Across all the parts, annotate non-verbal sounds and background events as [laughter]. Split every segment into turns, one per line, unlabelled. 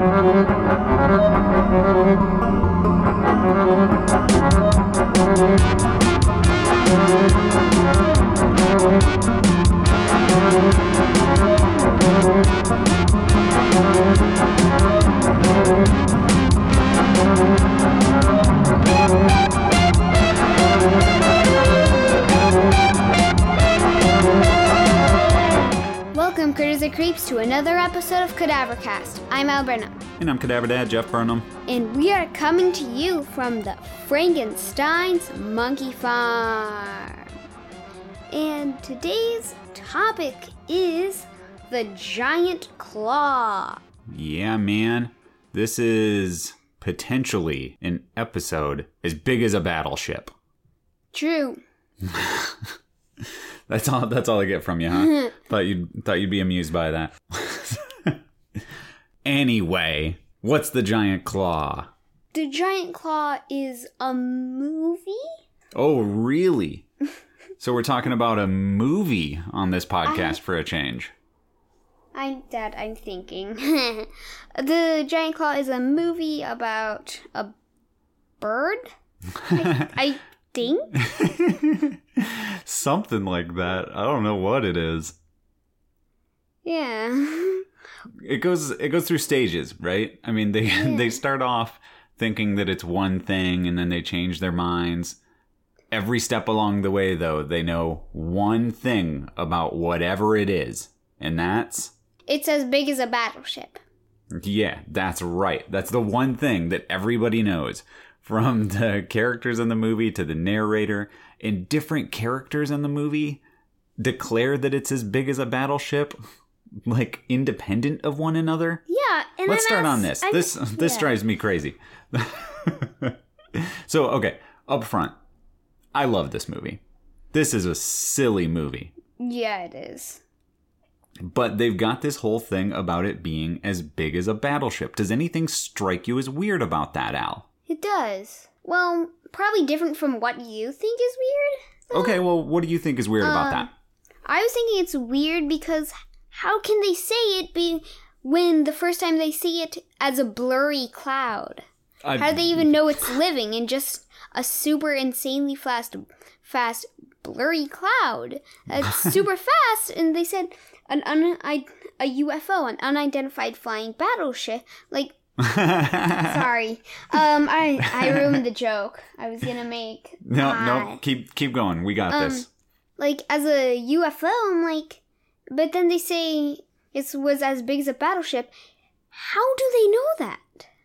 Thank of Cadavercast. I'm Al Burnham.
And I'm Cadaver Dad, Jeff Burnham.
and we are coming to you from the Frankenstein's Monkey Farm. And today's topic is the giant claw.
Yeah, man. This is potentially an episode as big as a battleship.
True. [laughs]
That's all that's all I get from you, huh? [laughs] thought you'd thought you'd be amused by that. [laughs] anyway, what's the giant claw?
The giant claw is a movie?
Oh, really? so we're talking about a movie on this podcast for a change.
I'm Dad, I'm thinking. [laughs] the Giant Claw is a movie about a bird. I, I [laughs] think.
Something like that. I don't know what it is.
Yeah. [laughs]
it goes it goes through stages, right? I mean, they [laughs] they start off thinking that it's one thing and then they change their minds. Every step along the way though, they know one thing about whatever it is. And that's
It's as big as a battleship.
yeah, that's right. That's the one thing that everybody knows. From [laughs] the characters in the movie to the narrator, and different characters in the movie declare that it's as big as a battleship, like independent of one another.
Yeah, and
Let's
I'm
start on this.
I'm-
This this
yeah.
drives me crazy. [laughs] so okay, up front, I love this movie. This is a silly movie,
Yeah, it is.
but they've got this whole thing about it being as big as a battleship. Does anything strike you as weird about that, Al?
It does. Well, probably different from what you think is weird.
Okay, well, what do you think is weird about
Um,
that?
I was thinking it's weird because how can they say it be when the first time they see it as a blurry cloud?
I-
How do they even know it's [laughs] living in just a super insanely fast, fast blurry cloud? It's [laughs] super fast, and they said an un, I, a UFO, an unidentified flying battleship. Like, sorry, [laughs] um, I I ruined the joke I was gonna make.
no, no, keep keep going. We got
Um,
this.
Like as a UFO, I'm like, but then they say it was as big as a battleship. How do they know that?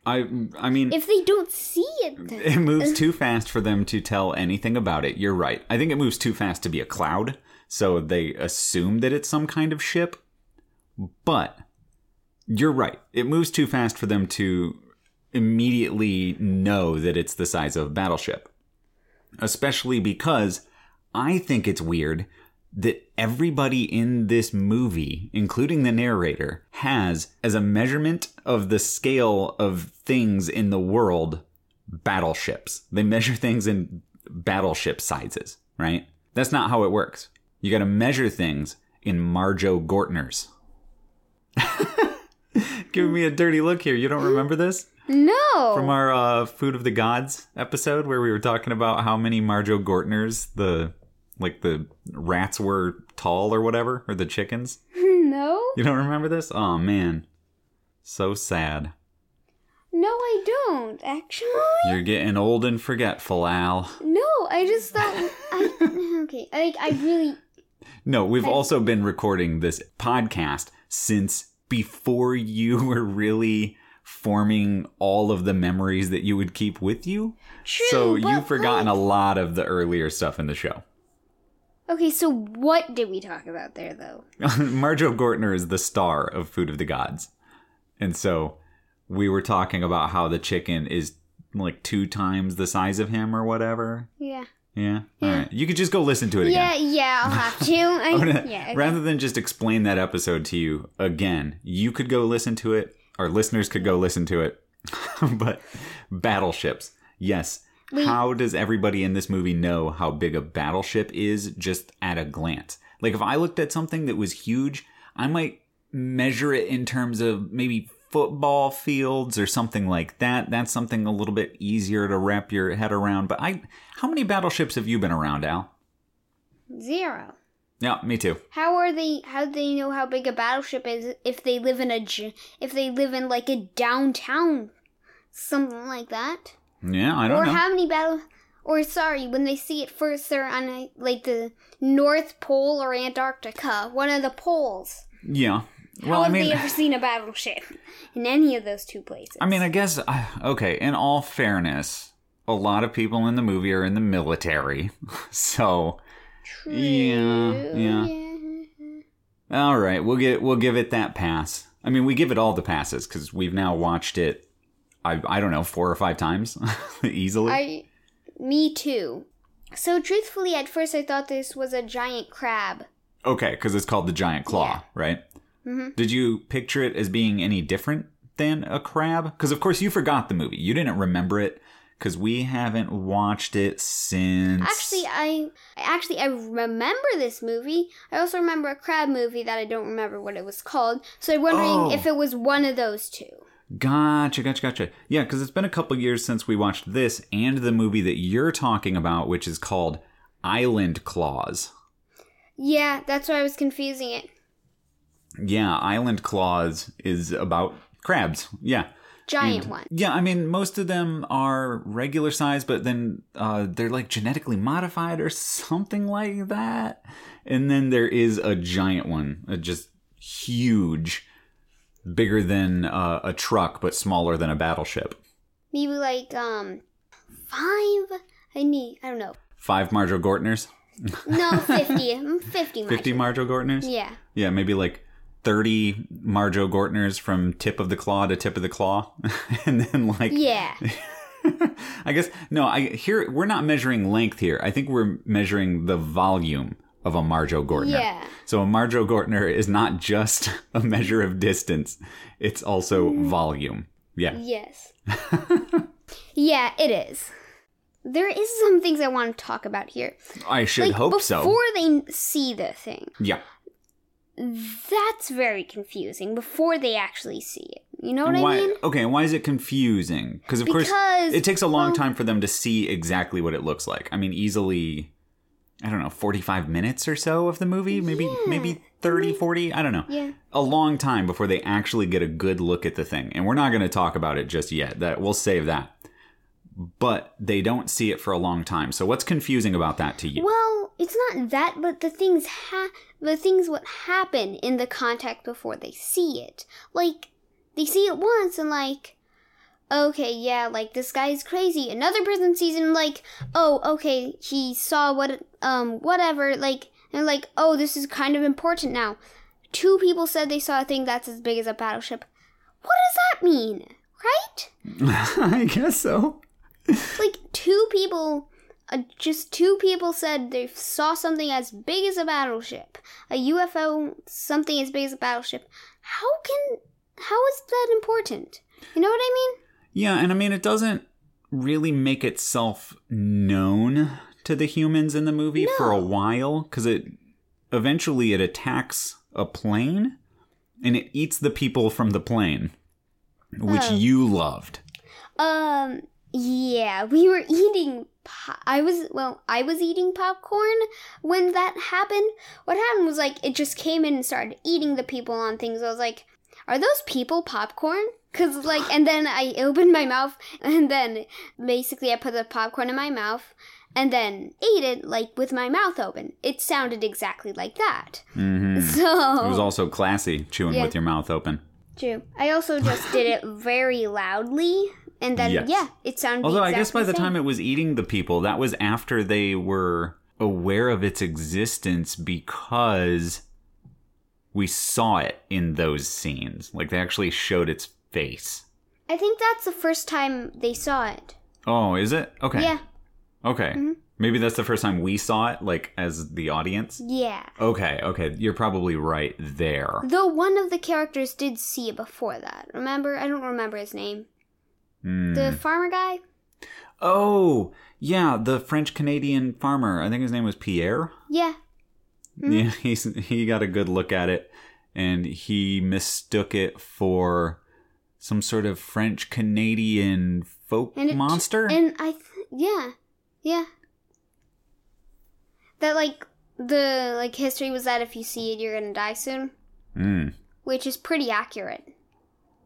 I I mean,
If they don't see it, then
it [laughs] moves [laughs] too fast for them to tell anything about it. You're right. I think it moves too fast to be a cloud, so they assume that it's some kind of ship. But you're right. It moves too fast for them to immediately know that it's the size of a battleship. Especially because I think it's weird that everybody in this movie, including the narrator, has as a measurement of the scale of things in the world battleships. They measure [laughs] things in battleship sizes, right? That's not how it works. You got to measure things in Marjoe Gortners. [laughs] Giving me a dirty look here. You don't remember this?
no.
From our uh, Food of the Gods episode where we were talking about how many Marjoe Gortners the like the rats were tall or whatever, or the chickens. [laughs]
no,
You don't remember this? Oh man. So sad.
no, I don't actually. [gasps]
You're getting old and forgetful, Al.
No, I just thought I [laughs] okay. I I really
No, we've also been recording this podcast since before you [laughs] were really forming all of the memories that you would keep with you.
true.
so you've forgotten
like-
a lot of the earlier stuff in the show.
Okay, so what did we talk about there though? [laughs]
Marjoe Gortner is the star of Food of the Gods. And so we were talking about how the chicken is like two times the size of him or whatever.
Yeah.
Yeah. All right. You could just go listen to it
Yeah,
again.
yeah, yeah, I'll have to. [laughs] I,
gonna-
yeah. okay.
Rather than just explain that episode to you again, you could go listen to it. Our listeners could go listen to it. [laughs] but battleships. Yes.
Wait.
How does everybody in this movie know how big a battleship is just at a glance? Like if I looked at something that was huge, I might measure it in terms of maybe football fields or something like that. That's something a little bit easier to wrap your head around. But I, how many battleships have you been around, Al?
Zero.
Yeah, me too.
How are they? How do they know how big a battleship is if they live in a if they live in like a downtown, something like that?
Yeah, I don't
Or
know.
Or how many battle? Or sorry, when they see it first, they're on a, like the North Pole or Antarctica, one of the poles.
yeah.
How
Well, I
have
mean,
they ever seen a battleship in any of those two places?
I mean, I guess uh, okay. In all fairness, a lot of people in the movie are in the military, [laughs] so True. yeah, yeah. All right, we'll get we'll give it that pass. I mean, we give it all the passes because we've now watched it. I I don't know four or five times [laughs] easily.
I, me too. So truthfully, at first I thought this was a giant crab.
okay, because it's called the giant claw,
Yeah.
right?
Mhm.
Did you picture it as being any different than a crab? Because of course you forgot the movie. You didn't remember it because we haven't watched it since.
Actually, I actually I remember this movie. I also remember a crab movie that I don't remember what it was called. So I'm wondering
Oh.
if it was one of those two.
Gotcha, gotcha, gotcha. Yeah, because it's been a couple years since we watched this and the movie that you're talking about, which is called Island Claws.
Yeah, that's why I was confusing it.
Yeah, Island Claws is about crabs. Yeah.
Giant
And-
one.
Yeah, I mean, most of them are regular size, but then uh, they're like genetically modified or something like that. And then there is a giant one, a just huge, bigger than uh, a truck, but smaller than a battleship.
Maybe like um five. I need. I don't know.
Five Marjoe Gortners.
No, [laughs] fifty. Mm, fifty. might
50
be.
Marjoe Gortners?
Yeah.
Yeah, maybe like 30 Marjoe Gortners from tip of the claw to tip of the claw. [laughs] and then like
Yeah. [laughs]
I guess no, I here we're not measuring length here. I think we're measuring the volume of a Marjoe Gortner.
Yeah.
So a Marjoe Gortner is not just [laughs] a measure of distance, it's also
Mm.
volume. Yeah.
Yes. [laughs] yeah, it is. There is some things I want to talk about here.
I should
like
hope
before
so.
Before they see the thing.
Yeah.
That's very confusing before they actually see it. You know what
why,
I mean?
Okay, why is it confusing? Because of course it takes a long
well-
time for them to see exactly what it looks like. I mean, easily I don't know, 45 minutes or so of the movie, maybe
Yeah.
maybe 30, 40, I don't know.
Yeah.
A long time before they actually get a good look at the thing. And we're not going to talk about it just yet. That we'll save that. But they don't see it for a long time. So what's confusing about that to you?
Well, it's not that, but the things ha the things what happen in the contact before they see it. Like they see it once and like okay, yeah, like this guy's crazy. Another person sees it and like, oh, okay, he saw what um whatever, like and like, oh, this is kind of important now. Two people said they saw a thing that's as big as a battleship. What does that mean? Right? [laughs]
I guess so.
like two people uh, just two people said they saw something as big as a battleship a ufo something as big as a battleship how can how is that important you know what i mean
Yeah, and I mean, it doesn't really make itself known to the humans in the movie for a while because it eventually it attacks a plane and it eats the people from the plane, which
Oh.
you loved.
um yeah we were eating po- i was well i was eating popcorn when that happened what happened was like it just came in and started eating the people on things i was like are those people popcorn Cause like, and then I opened my mouth, and then basically I put the popcorn in my mouth, and then ate it like with my mouth open. It sounded exactly like that.
hmm [laughs]
So
It was also classy chewing
Yeah.
with your mouth open.
true. I also just did it very loudly, and then
Yes.
yeah, it sounded.
Although I guess by the
exactly
time it was eating the people, that was after they were aware of its existence because we saw it in those scenes. Like they actually showed its face.
I think that's the first time they saw it.
Oh, is it? Okay.
Yeah,
Okay.
Mhm.
Maybe that's the first time we saw it, like as the audience.
yeah.
Okay, okay. You're probably right there.
Though one of the characters did see it before that. Remember? I don't remember his name.
Hmm.
The farmer guy.
Oh, yeah, the French Canadian farmer. I think his name was Pierre.
Yeah.
Yeah, [laughs] he's he got a good look at it, and he mistook it for some sort of French Canadian folk
And it-
monster.
And I, th- yeah, yeah. That like the like history was that if you see it, you're gonna die soon,
mm.
which is pretty accurate.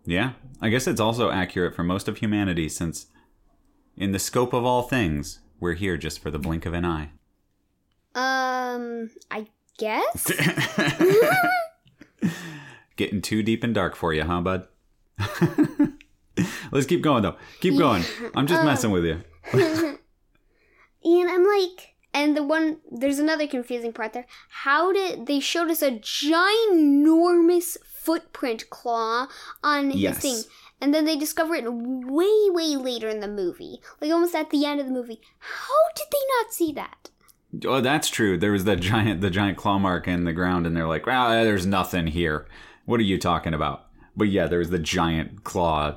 Yeah, I guess it's also accurate for most of humanity since, in the scope of all things, we're here just for the blink of an eye.
Um, I guess. [laughs] [laughs]
Getting too deep and dark for you, huh, bud? [laughs] Let's keep going, though. Keep going. I'm just uh, messing with you. [laughs]
And I'm like, and the one, there's another confusing part there. How did they showed us a ginormous footprint claw on his thing, and then they discover it way, way later in the movie, like almost at the end of the movie. How did they not see that?
Oh, that's true. There was that giant, the giant claw mark in the ground, and they're like, "Well, there's nothing here. What are you talking about?" But yeah, there was the giant claw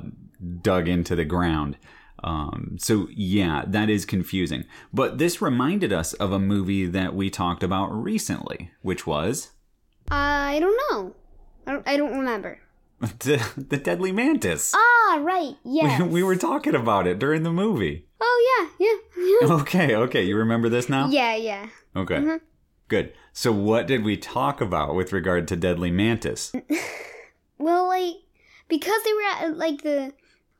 dug into the ground. Um, so yeah, that is confusing. But this reminded us of a movie that we talked about recently, which was
I don't know. I don't, I don't remember. [laughs]
the, the Deadly Mantis.
Ah, right. [laughs] Yes.
we were talking about it during the movie.
Oh yeah, yeah, [laughs]
Okay, okay, you remember this now?
yeah, yeah.
Okay. Good. So what did we talk about with regard to Deadly Mantis?
Well, like because they were at like the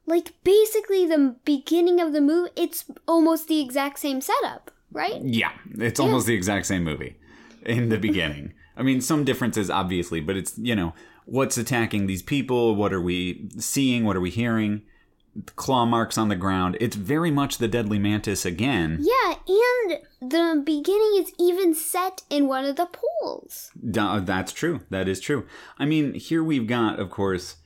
like basically the beginning of the movie. It's almost the exact same setup, right?
Yeah, it's almost the exact same movie in the beginning. I mean, some differences obviously, but it's, you know, what's attacking these people? What are we seeing? What are we hearing? Claw marks on the ground. It's very much the Deadly Mantis again.
Yeah, and the beginning is even set in one of the pools.
Duh, uh, That's true. That is true. I mean, here we've got, of course,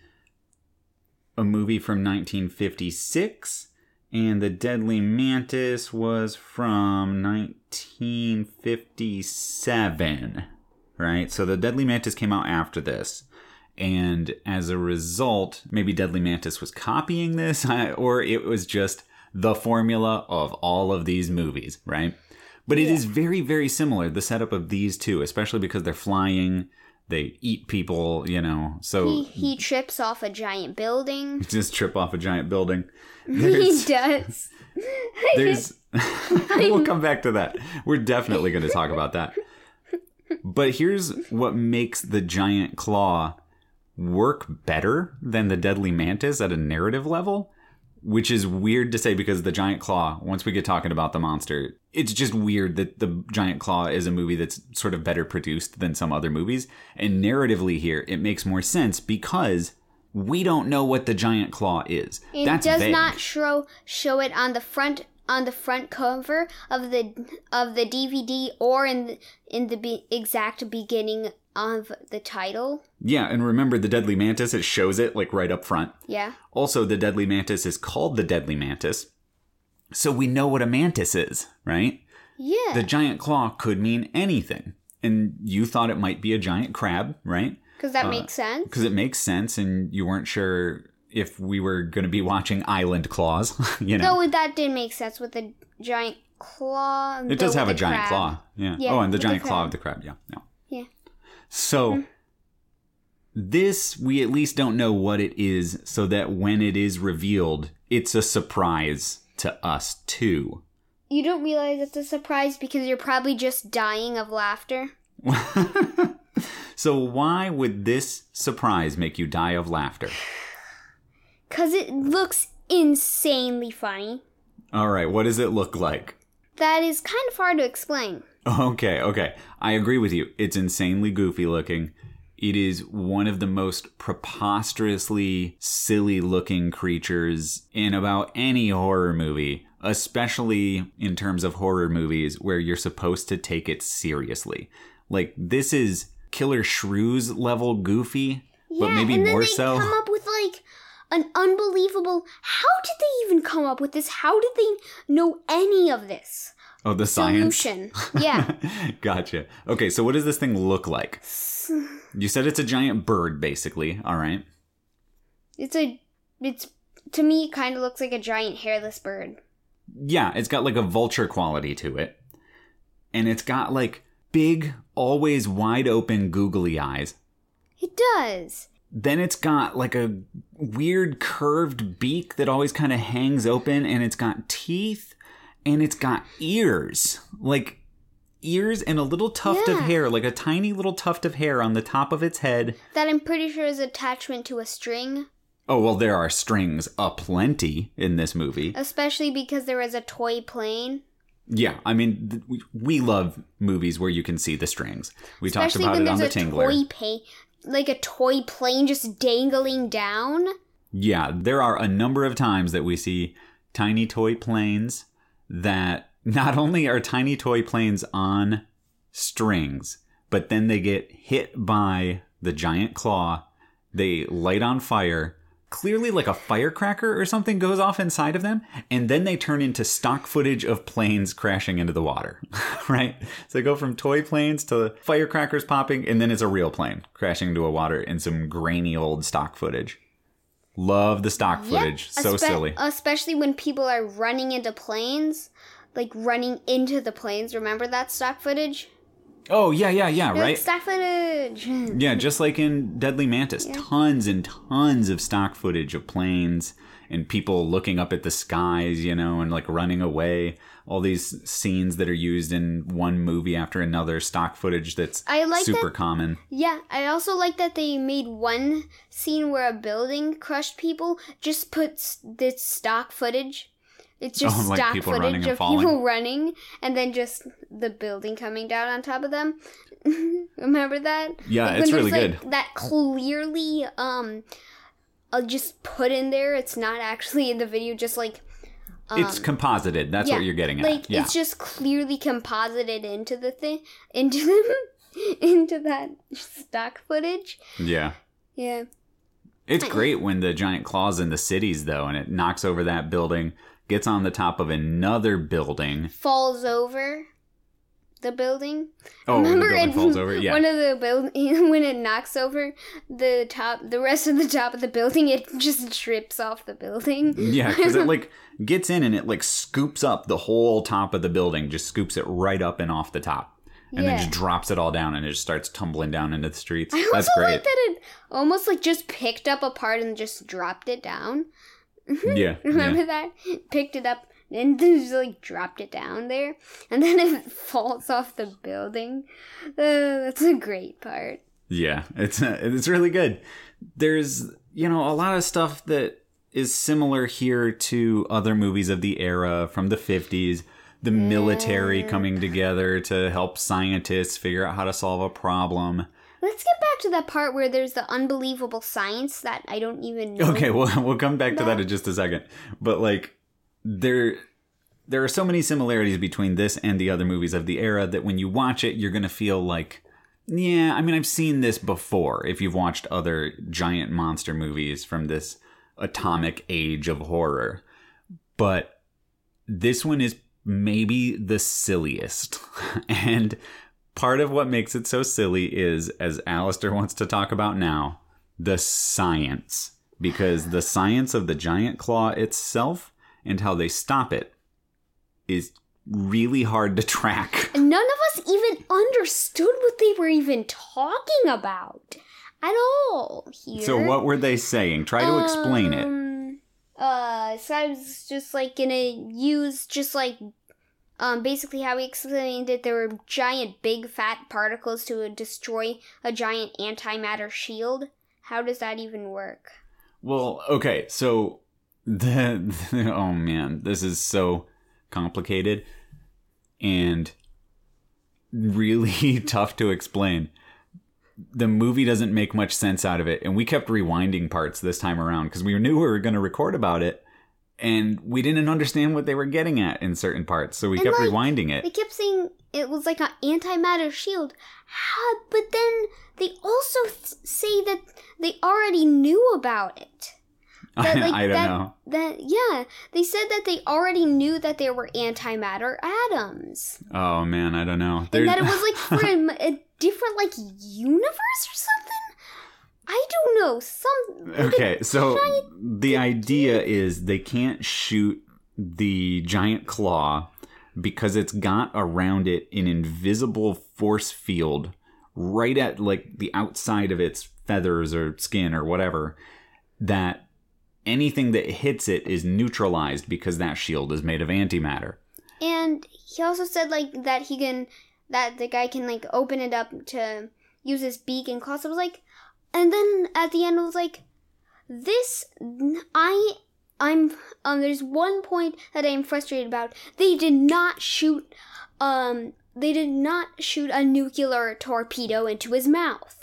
a movie from 1956, and The Deadly Mantis was from 1957, right? So The Deadly Mantis came out after this. And as a result, maybe Deadly Mantis was copying this, [laughs] or it was just the formula of all of these movies, right? But it is very, very similar, the setup of these two, especially because they're flying, they eat people, you know, so
He he trips off a giant building. [laughs]
just trip off a giant building. [laughs]
he
There's,
does.
there's we'll come back to that. We're definitely going to talk about that. But here's what makes the giant claw work better than the deadly mantis at a narrative level, which is weird to say because the giant claw, once we get talking about the monster, it's just weird that the giant claw is a movie that's sort of better produced than some other movies. And narratively here, it makes more sense because we don't know what the giant claw is.
It
that's
does
vague.
not show show it on the front on the front cover of the of the DVD or in the, in the be, exact beginning of the title.
Yeah, and remember the deadly mantis, it shows it like right up front.
Yeah.
Also, the deadly mantis is called the deadly mantis. So we know what a mantis is, right?
Yeah.
The giant claw could mean anything. And you thought it might be a giant crab, right?
Because that uh, makes sense.
Because it makes sense, and you weren't sure if we were going to be watching Island Claws, [laughs] you know?
Though that did make sense with the giant claw.
it does have a giant
crab.
claw. Yeah.
Yeah,
oh, and the
with the
giant claw of the crab. Yeah. Yeah. So mm-hmm. this we at least don't know what it is so that when it is revealed, it's a surprise to us too.
You don't realize it's a surprise because you're probably just dying of laughter. [laughs]
So why would this surprise make you die of laughter? [sighs]
Because it looks insanely funny.
All right, what does it look like?
That is kind of hard to explain.
Okay, okay. I agree with you. It's insanely goofy looking. It is one of the most preposterously silly looking creatures in about any horror movie, especially in terms of horror movies where you're supposed to take it seriously. Like, this is Killer Shrews level goofy, but maybe
and then
more
they
so.
come up with like an unbelievable. How did they even come up with this? How did they know any of this
oh, the science.
solution? Yeah, [laughs]
gotcha. Okay, so what does this thing look like? You said it's a giant bird, basically. All right.
it's a. It's to me kind of looks like a giant hairless bird.
Yeah, it's got like a vulture quality to it. And it's got like big, always wide open, googly eyes.
It does.
Then it's got like a weird curved beak that always kind of hangs open, and it's got teeth, and it's got ears. Like ears and a little tuft of hair, like a tiny little tuft of hair on the top of its head.
That I'm pretty sure is attachment to a string,
Oh, well, there are strings aplenty in this movie.
especially because there is a toy plane.
Yeah, I mean, th- we- love movies where you can see the strings. We talked
Especially
about
when
it on
there's
the
a
Tingler.
toy pa- like a toy plane just dangling down.
Yeah, there are a number of times that we see tiny toy planes that not only are tiny toy planes on strings, but then they get hit by the giant claw, they light on fire. Clearly, like a firecracker or something goes off inside of them, and then they turn into stock footage of planes crashing into the water, [laughs] right? So they go from toy planes to firecrackers popping, and then it's a real plane crashing into a water in some grainy old stock footage. Love the stock footage.
Yep,
so
espe-
silly.
Especially when people are running into planes, like running into the planes. Remember that stock footage?
Oh, yeah, yeah, yeah, right?
stock footage. [laughs]
Yeah, just like in Deadly Mantis, tons and tons of stock footage of planes and people looking up at the skies, you know, and like running away. All these scenes that are used in one movie after another, stock footage that's
I like
super
that-
common.
Yeah, I also like that they made one scene where a building crushed people. Just puts this stock footage. It's just [laughs]
Oh, like
stock footage of
falling?
people [laughs] running, and then just the building coming down on top of them. [laughs] Remember that?
Yeah,
Like,
it's really
there's,
good.
That clearly, um, I'll just put in there. It's not actually in the video. Just like
it's composited. That's what you're getting at.
Um, like
yeah.
it's just clearly composited into the thing, into [laughs] the, into that stock footage.
yeah.
Yeah.
It's great when the giant claws in the cities though and it knocks over that building, gets on the top of another building.
falls over the building.
Oh, the
Remember
building
it,
falls over. Yeah.
One of the build [laughs] when it knocks over the top, the rest of the top of the building, it just drips off the building.
Yeah, because it [laughs] like gets in and it like scoops up the whole top of the building, just scoops it right up and off the top, and then just drops it all down and it just starts tumbling down into the streets.
I
That's
also
great.
like that it almost like just picked up a part and just dropped it down. [laughs]
yeah,
Remember
yeah,
that? Picked it up and then just like dropped it down there, and then [laughs] it falls off the building. Uh, that's a great part.
yeah. It's uh, [laughs] it's really good. There's you know a lot of stuff that is similar here to other movies of the era from the 50s. The military coming together to help scientists figure out how to solve a problem.
Let's get back to that part where there's the unbelievable science that I don't even know.
Okay, well we'll come back to that in just a second. But like there there are so many similarities between this and the other movies of the era that when you watch it you're going to feel like yeah, I mean I've seen this before if you've watched other giant monster movies from this atomic age of horror. But this one is maybe the silliest. [laughs] and part of what makes it so silly is, as Alistair wants to talk about now, the science. Because the science of the giant claw itself and how they stop it is really hard to track.
None of us even understood what they were even talking about at all here.
So, what were they saying? Try to explain it.
Um, Uh, so I was just like gonna use just like um basically how we explained it. There were giant, big, fat particles to destroy a giant antimatter shield. How does that even work?
Well, okay, so [laughs] the, oh man, this is so complicated and really [laughs] tough to explain. The movie doesn't make much sense out of it, and we kept rewinding parts this time around because we knew we were going to record about it, and we didn't understand what they were getting at in certain parts, so we
And,
kept
like,
rewinding it.
They kept saying it was like an antimatter shield. How, but then they also th- say that they already knew about it. [laughs] That, like,
I don't
that,
know.
That yeah, they said that they already knew that there were antimatter atoms,
Oh man, I don't know.
and that it was like for [laughs] a, a different like universe or something. I don't know. Some like,
Okay, so the idea is they can't shoot the giant claw because it's got around it an invisible force field right at like the outside of its feathers or skin or whatever, that anything that hits it is neutralized because that shield is made of antimatter.
And he also said like that he can that the guy can like open it up to use his beak and claws. I was like, and then at the end I was like, this I I'm um. There's one point that I am frustrated about. They did not shoot um. They did not shoot a nuclear torpedo into his mouth.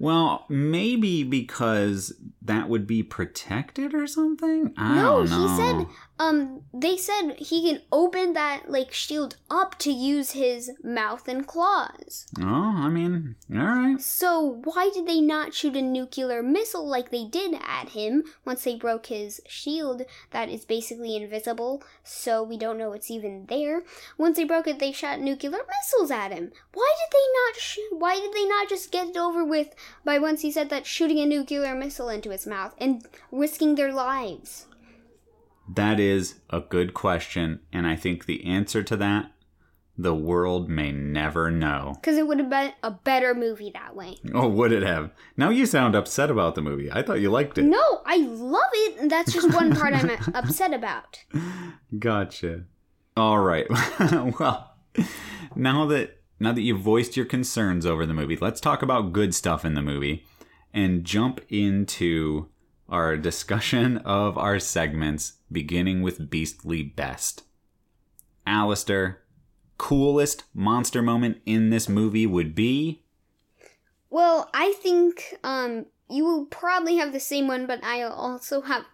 Well, maybe because that would be protected or something. I
no,
don't know.
he said um they said he can open that like shield up to use his mouth and claws.
Oh, I mean, all right.
So why did they not shoot a nuclear missile like they did at him once they broke his shield that is basically invisible, so we don't know it's even there. Once they broke it, they shot nuclear missiles at him. Why did they not shoot? Why did they not just get it over with by once he said that shooting a nuclear missile into his mouth and risking their lives?
That is a good question, and I think the answer to that, the world may never know.
Because it would have been a better movie that way.
Oh, would it have? Now you sound upset about the movie. I thought you liked it.
No, I love it. and That's just one part I'm uh, [laughs] upset about.
Gotcha. All right. [laughs] well, now that now that you've voiced your concerns over the movie, let's talk about good stuff in the movie and jump into our discussion of our segments, beginning with Beastly Best. Alistair, coolest monster moment in this movie would be
Well, I think um you will probably have the same one, but I also have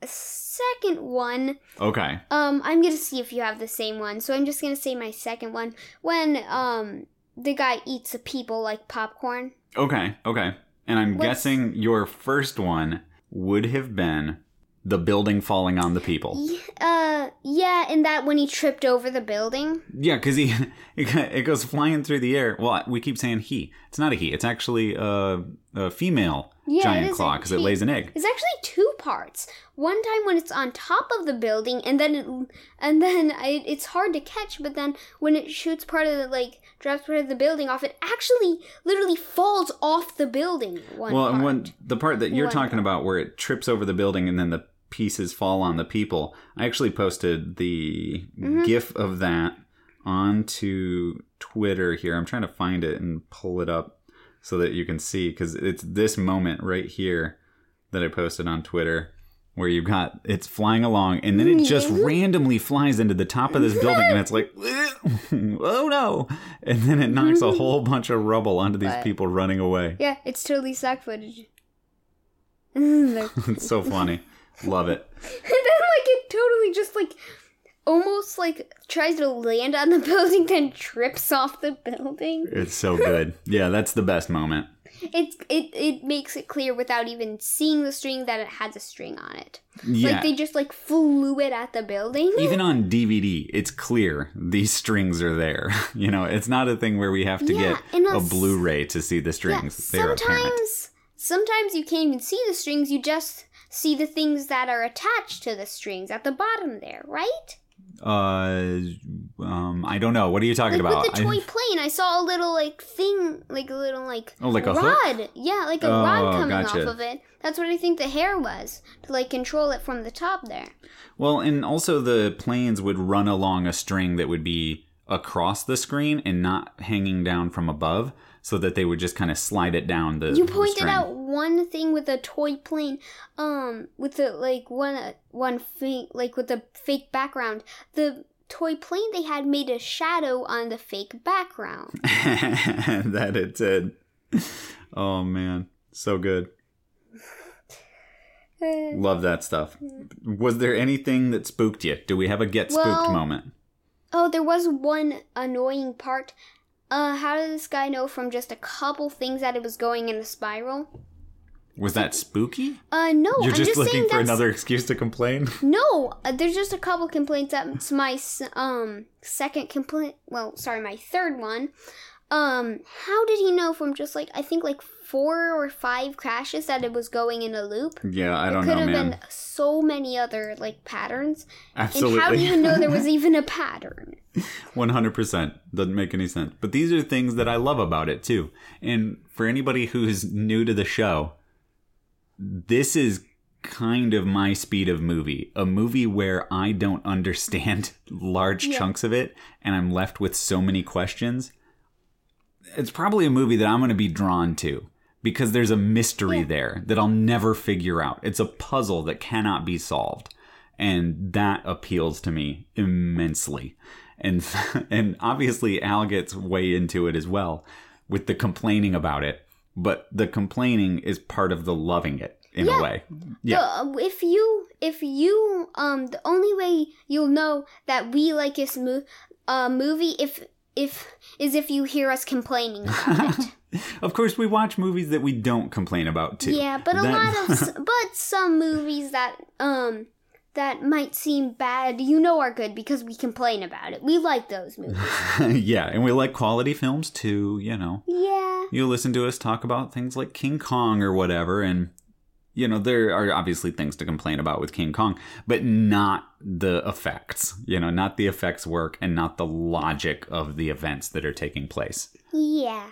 a second one.
okay.
Um, I'm gonna see if you have the same one. So I'm just gonna say my second one when um the guy eats the people like popcorn.
Okay, okay. And I'm
What's-
guessing your first one would have been the building falling on the people.
Uh, yeah, and that when he tripped over the building.
Yeah, because he [laughs] it goes flying through the air. Well, we keep saying he. It's not a he. It's actually a, a female
Yeah,
giant claw because it lays an egg.
It's actually two parts. One time when it's on top of the building, and then it, and then [laughs] I, it's hard to catch. But then when it shoots part of the like drops part of the building off, it actually literally falls off the building. One
Well, and when the part that you're
One
talking about where it trips over the building and then the pieces fall on the people, I actually posted the
Mm-hmm.
gif of that onto Twitter here. I'm trying to find it and pull it up so that you can see because it's this moment right here that I posted on Twitter where you've got it's flying along and then it just randomly flies into the top of this building and it's like [laughs] oh no and then it knocks a whole [laughs] bunch of rubble onto these
But-
people running away
yeah, it's totally stock footage. [laughs]
it's so funny love it [laughs] Then
like it totally just like almost like tries to land on the [laughs] building, then trips off the building.
it's so good [laughs] yeah that's the best moment
It's it it makes it clear without even seeing the string that it has a string on it.
yeah
Like they just like flew it at the building.
even on dvd it's clear these strings are there you know it's not a thing where we have to
Yeah,
get
and
a blu-ray to see the
Yeah,
strings they're apparent
sometimes sometimes you can't even see the strings. You just see the things that are attached to the strings at the bottom there, right?
uh um i don't know what are you talking
Like
about
with the
I-
toy plane, I saw a little like thing, like a little like
Oh, like a
rod.
hook?
Yeah, like a
Oh,
rod coming
gotcha.
off of it. That's what I think the hair was to like control it from the top there.
Well, and also the planes would run along a string that would be across the screen and not hanging down from above, so that they would just kind of slide it down the.
You pointed
string.
out one thing with a toy plane, um, with the like one one fake like with the fake background. The toy plane they had made a shadow on the fake background. [laughs]
that it did. Oh man, so good. [laughs] Love that stuff. Was there anything that spooked you? Do we have a get spooked
Well-
moment?
Oh, there was one annoying part. Uh, how did this guy know from just a couple things that it was going in a spiral?
Was that spooky?
Uh, no,
You're just,
just
looking for another excuse to complain. [laughs]
No, uh, there's just a couple complaints. That's my um second complaint. Well, sorry, my third one. um how did he know from just like I think like four or five crashes that it was going in a loop?
Yeah, I don't know, man.
Could have been so many other like patterns.
Absolutely.
And how do you know there was [laughs] even a pattern?
100% doesn't make any sense but these are things that i love about it too and for anybody who's new to the show this is kind of my speed of movie a movie where i don't understand [laughs] large
Yeah.
chunks of it and i'm left with so many questions it's probably a movie that i'm going to be drawn to because there's a mystery
Yeah.
there that i'll never figure out. It's a puzzle that cannot be solved. And that appeals to me immensely. And [laughs] and obviously al gets way into it as well with the complaining about it but the complaining is part of the loving it in
Yeah.
a way yeah.
The- if you if you um the only way you'll know that we like this mo- uh, movie if if is if you hear us complaining about [laughs] it.
of course we watch movies that we don't complain about too
yeah, but a
That-
lot of [laughs] but some movies that um that might seem bad, you know, are good because we complain about it. We like those movies. [laughs]
yeah and we like quality films too you know
yeah.
you listen to us talk about things like King Kong or whatever, and you know there are obviously things to complain about with King Kong, but not the effects. You know, not the effects work and not the logic of the events that are taking place.
Yeah.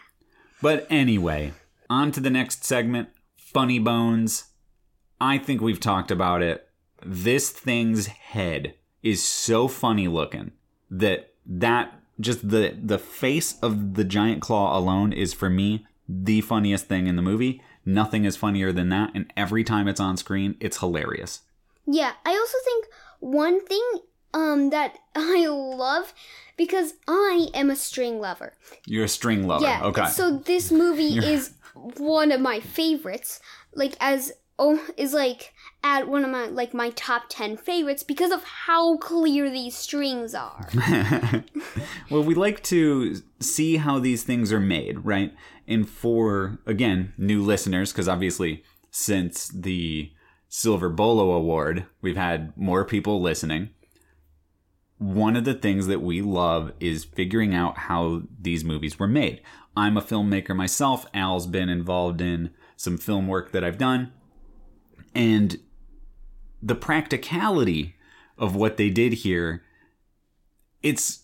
But anyway, on to the next segment, Funny Bones. I think we've talked about it. This thing's head is so funny looking that that just the the face of the giant claw alone is for me the funniest thing in the movie. Nothing is funnier than that, and every time it's on screen, it's hilarious.
Yeah, I also think one thing um that [laughs] I love because I am a string lover.
You're a string lover,
Yeah.
okay?
So this movie [laughs] is one of my favorites. Like as oh is like at one of my like my top 10 favorites because of how clear these strings are. [laughs]
well, we like to see how these things are made, right? And for, again, new listeners, because obviously since the Silver Bolo Award, we've had more people listening. One of the things that we love is figuring out how these movies were made. I'm a filmmaker myself. Al's been involved in some film work that I've done. And the practicality of what they did here, it's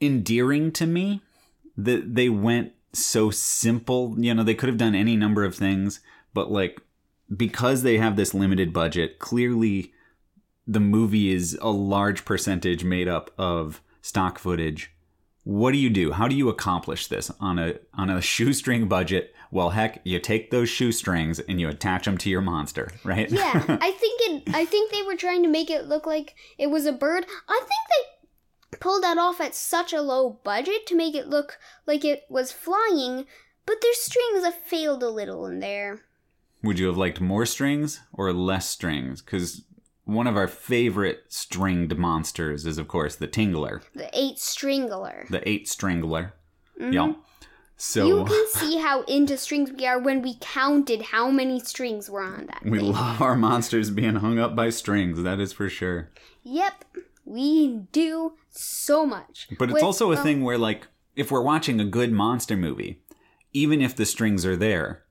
endearing to me that they went so simple. You know, they could have done any number of things, but like because they have this limited budget, clearly the movie is a large percentage made up of stock footage. What do you do? How do you accomplish this on a on a [laughs] shoestring budget? Well, heck, you take those shoestrings and you attach them to your monster, right?
Yeah, [laughs] I think it I think they were trying to make it look like it was a bird. I think they pulled that off at such a low budget to make it look like it was flying, but their strings have failed a little in there.
Would you have liked more strings or less strings? Because one of our favorite stringed monsters is, of course, the Tingler,
The eight stringler.
the eight stringler. Mm-hmm. Yeah. So
You can see how into strings we are when we counted how many strings were on that.
we
thing.
love our monsters being hung up by strings. That is for sure.
Yep, we do so much.
But it's
With-
also a
um,
thing where, like, if we're watching a good monster movie, even if the strings are there,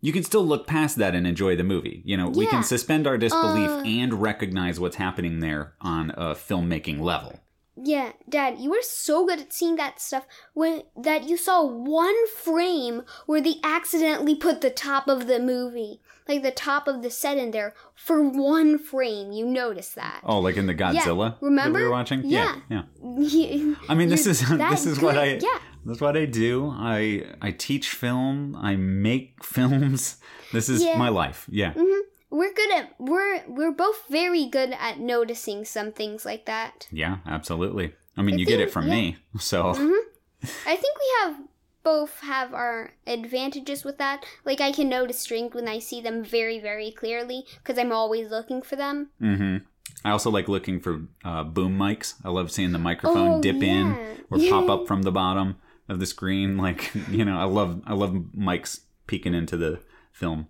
you can still look past that and enjoy the movie. You know, we can suspend our disbelief
Uh,
and recognize what's happening there on a filmmaking level.
Yeah, Dad, you were so good at seeing that stuff when that you saw one frame where they accidentally put the top of the movie, like the top of the set in there for one frame. You noticed that.
Oh, like in the Godzilla that
remember?
we were watching?
Yeah.
yeah.
You- [laughs]
I mean, this is [laughs] this is what I
good. Yeah.
that's what I do. I I teach film. I make [laughs] films. This is
Yeah.
my life. Yeah. Mm-hmm.
We're good at we're we're both very good at noticing some things like that.
Yeah, absolutely. I mean, you get it from
yeah.
me. [laughs] So
I think we have both have our advantages with that. Like I can notice strings when I see them very very clearly because I'm always looking for them.
Mm-hmm. I also like looking for uh, boom mics. I love seeing the microphone
Oh,
dip
yeah.
in or pop up [laughs] from the bottom of the screen. Like [laughs] you know, I love I love mics peeking into the film.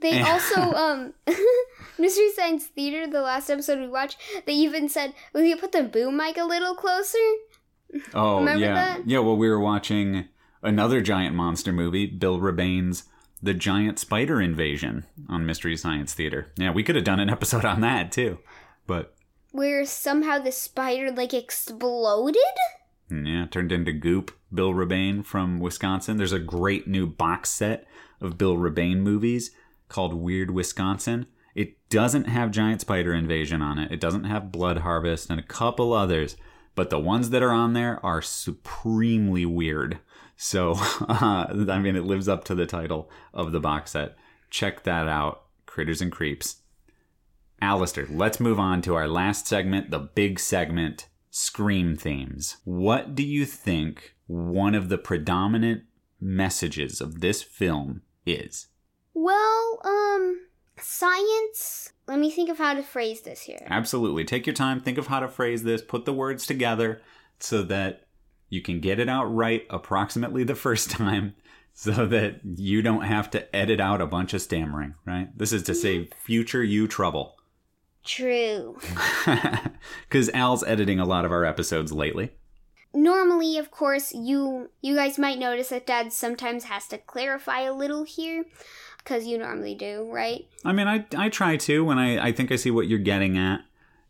They also, [laughs] um, [laughs] Mystery Science Theater, the last episode we watched, they even said, "Will you put the boom mic a little closer?" [laughs]
Oh
Remember
yeah,
that?
yeah. Well, we were watching another giant monster movie, Bill Rebane's The Giant Spider Invasion on Mystery Science Theater. Yeah, we could have done an episode on that too, but
Where somehow the spider like exploded?
yeah, turned into goop. Bill Rebane from Wisconsin. There's a great new box set of Bill Rebane movies called Weird Wisconsin. It doesn't have Giant Spider Invasion on it. It doesn't have Blood Harvest and a couple others, but the ones that are on there are supremely weird. So, [laughs] uh, I mean, it lives up to the title of the box set. Check that out, Critters and Creeps. Alistair, let's move on to our last segment, the big segment, Scream themes. What do you think one of the predominant messages of this film is?
Well, um, science. Let me think of how to phrase this here.
Absolutely. Take your time, think of how to phrase this, put the words together so that you can get it out right approximately the first [laughs] time so that you don't have to edit out a bunch of stammering, right? This is to save future you trouble.
True. [laughs]
Because Al's editing a lot of our episodes lately.
Normally, of course, you you guys might notice that Dad sometimes has to clarify a little here, because you normally do, right?
I mean, I, I try to when I, I think I see what you're getting at.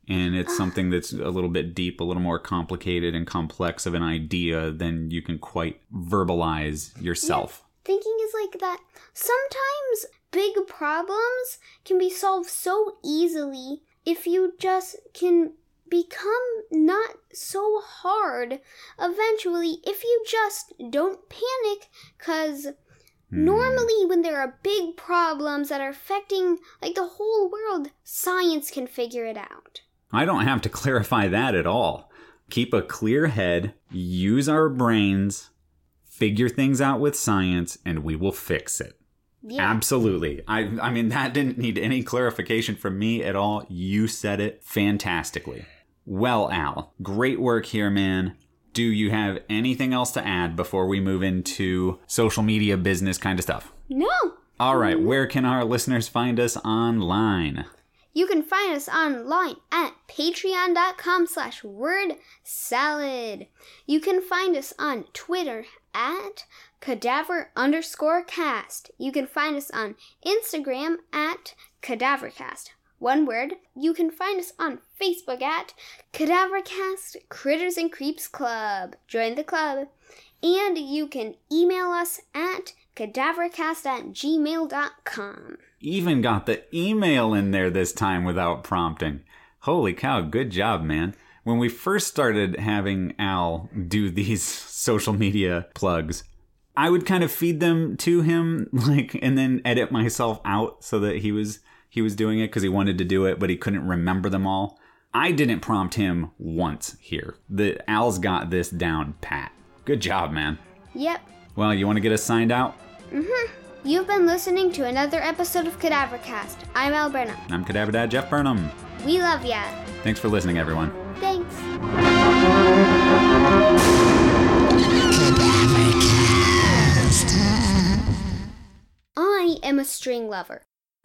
And it's ah. something that's a little bit deep, a little more complicated and complex of an idea than you can quite verbalize yourself.
Thinking is like that. Sometimes big problems can be solved so easily if you just can become not so hard eventually if you just don't panic cuz hmm. normally when there are big problems that are affecting like the whole world science can figure it out
I don't have to [laughs] clarify that at all. Keep a clear head, use our brains, figure things out with science, and we will fix it.
Yeah
Absolutely. I I mean that didn't need any clarification from me at all. You said it fantastically. Well, Al, great work here, man. Do you have anything else to add before we move into social media business kind of stuff?
no
All right, where can our listeners find us online?
You can find us online at patreon.com slash word salad. You can find us on Twitter at cadaver underscore cast. You can find us on Instagram at cadavercast. One word. You can find us on Facebook at Cadavercast Critters and Creeps Club. Join the club. And you can email us at cadavercast at gmail.com.
Even got the email in there this time without prompting. Holy cow, good job, man. When we first started having Al do these [laughs] social media plugs, I would kind of feed them to him [laughs] like and then edit myself out so that he was he was doing it cuz he wanted to do it but he couldn't remember them all. I didn't prompt him once here. The Al's got this down pat. Good job, man.
Yep.
Well, you want to get us signed out? Mhm.
You've been listening to another episode of Cadavercast. I'm Al Burnham.
I'm Cadaver Dad Jeff Burnham.
We love ya.
Thanks for listening, everyone.
Thanks. I am a string lover.